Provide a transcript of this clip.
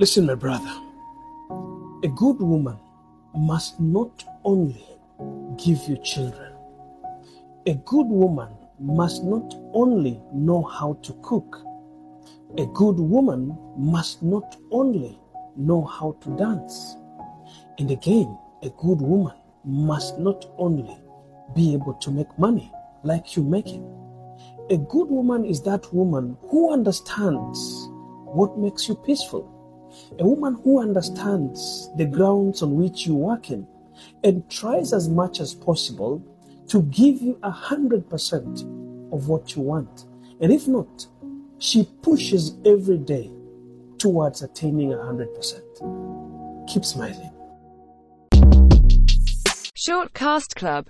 Listen, my brother. A good woman must not only give you children, a good woman must not only know how to cook, a good woman must not only know how to dance. And again, a good woman must not only be able to make money like you make it. A good woman is that woman who understands what makes you peaceful. A woman who understands the grounds on which you're working and tries as much as possible to give you a hundred percent of what you want. And if not, she pushes every day towards attaining a hundred percent. Keep smiling. Shortcast Club